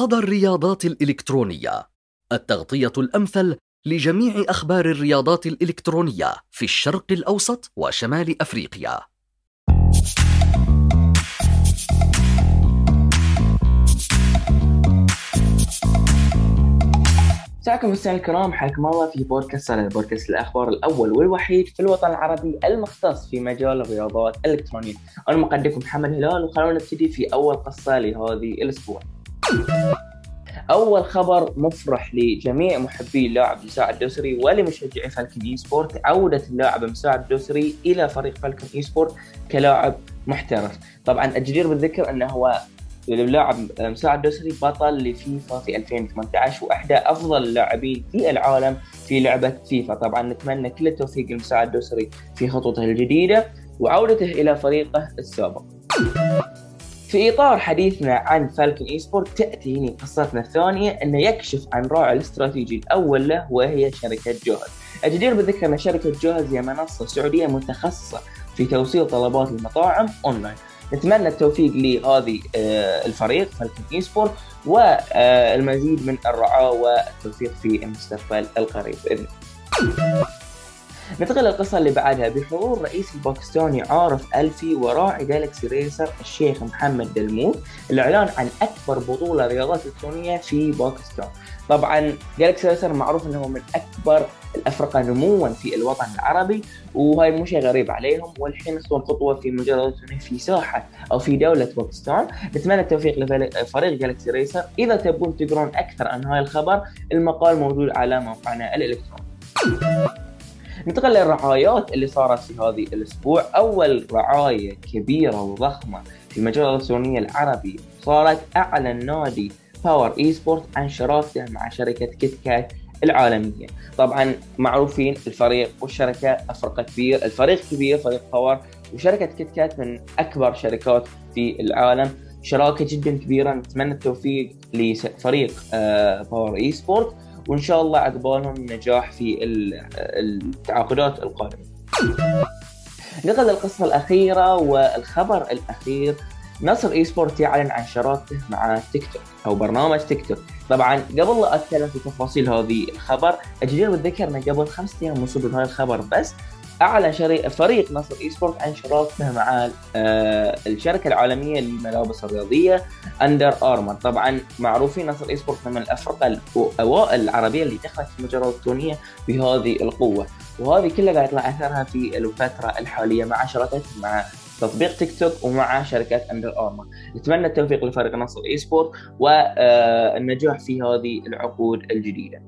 صدى الرياضات الإلكترونية. التغطية الأمثل لجميع أخبار الرياضات الإلكترونية في الشرق الأوسط وشمال أفريقيا. مساكم مستمعينا الكرام حياكم الله في بودكاست على بودكاست الأخبار الأول والوحيد في الوطن العربي المختص في مجال الرياضات الإلكترونية. أنا مقدمكم محمد هلال وخلونا نبتدي في أول قصة لهذه الأسبوع. أول خبر مفرح لجميع محبي اللاعب مساعد الدوسري ولمشجعي فالكن esports عودة اللاعب مساعد الدوسري إلى فريق فالكن esports كلاعب محترف. طبعا الجدير بالذكر أنه هو اللاعب مساعد دوسري بطل الفيفا في 2018 وأحدى أفضل اللاعبين في العالم في لعبة فيفا. طبعا نتمنى كل التوفيق لمساعد دوسري في خطوته الجديدة وعودته إلى فريقه السابق. في إطار حديثنا عن فالكون esports تاتي هنا قصتنا الثانية أنه يكشف عن راعي الاستراتيجي الأول له وهي شركة جاهز. الجدير بالذكر أن شركة جاهز هي منصة سعودية متخصصة في توصيل طلبات المطاعم أونلاين. نتمنى التوفيق لهذه آه، الفريق فالكون esports والمزيد من الرعاه والتوفيق في المستقبل القريب بإذن الله. ننتقل للقصة اللي بعدها. بحضور رئيس الباكستاني عارف علوي وراعي جالكسي ريسر الشيخ محمد دلموت الإعلان عن أكبر بطولة رياضات إلكترونية في باكستان. طبعا جالكسي ريسر معروف أنه من أكبر الأفرقة نموا في الوطن العربي وهاي مو شيء غريب عليهم والحين يخطون خطوة في مجال في ساحة أو في دولة باكستان. نتمنى التوفيق لفريق جالكسي ريسر. إذا تبون تقرون أكثر عن هاي الخبر المقال موجود على موقعنا الإلكتروني. ننتقل للرعايات اللي صارت في هذه الأسبوع. أول رعاية كبيرة وضخمة في مجال الالكترونيه العربي صارت أعلن نادي باور esports عن شراكته مع شركة كيت كات العالمية. طبعا معروفين الفريق والشركة افرقه كبير الفريق كبير فريق باور وشركة كيت كات من أكبر شركات في العالم. شراكة جدا كبيره نتمنى التوفيق لفريق باور esports وإن شاء الله عقبالهم نجاح في التعاقدات القادمة. ننتقل القصة الأخيرة والخبر الأخير نصر esports يعلن عن شراكته مع تيك توك أو برنامج تيك توك طبعا قبل لا أتكلم في تفاصيل هذه الخبر الجدير بالذكر انه قبل خمسة أيام من هذا الخبر بس اعلن شريك فريق نصر esports عن شراكته مع آه الشركة العالمية للملابس الرياضية اندر ارمر طبعا معروفين نصر esports من الافرقه الأوائل العربية اللي دخلت في المجال الالكترونيه بهذه القوة. وهذه كلها قاعد يطلع أثرها في الفترة الحالية مع شراكتهم مع تطبيق تيك توك ومع شركة اندر ارمر نتمنى التوفيق لفريق نصر esports والنجاح في هذه العقود الجديدة.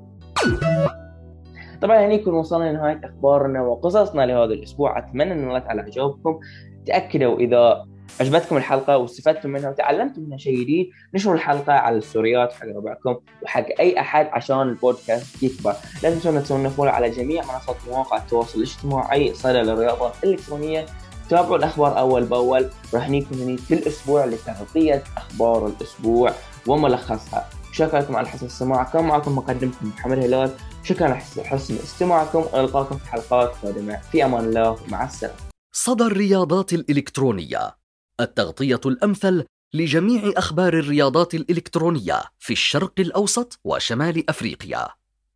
طبعا هني يكون وصلنا لنهاية أخبارنا وقصصنا لهذا الأسبوع. أتمنى إن الله تعالى عجبكم تأكدوا إذا عجبتكم الحلقة واستفدتم منها وتعلمتم منها شيء جديد نشروا الحلقة على الستوريات حق ربعكم وحق أي أحد عشان البودكاست يكبر. لا تنسون تسوون فولو على جميع منصات مواقع التواصل الاجتماعي صدى للرياضة الإلكترونية. تابعوا الأخبار أول بأول. راح نيكم هني كل أسبوع لتغطية أخبار الأسبوع وملخصها. شكرا لكم على حسن السماع كان معكم مقدمكم محمد هلال. شكرا على حسن استماعكم ونلقاكم في حلقات قادمة. في أمان الله ومع السلامة. صدى الرياضات الإلكترونية. التغطية الأمثل لجميع أخبار الرياضات الإلكترونية في الشرق الأوسط وشمال أفريقيا.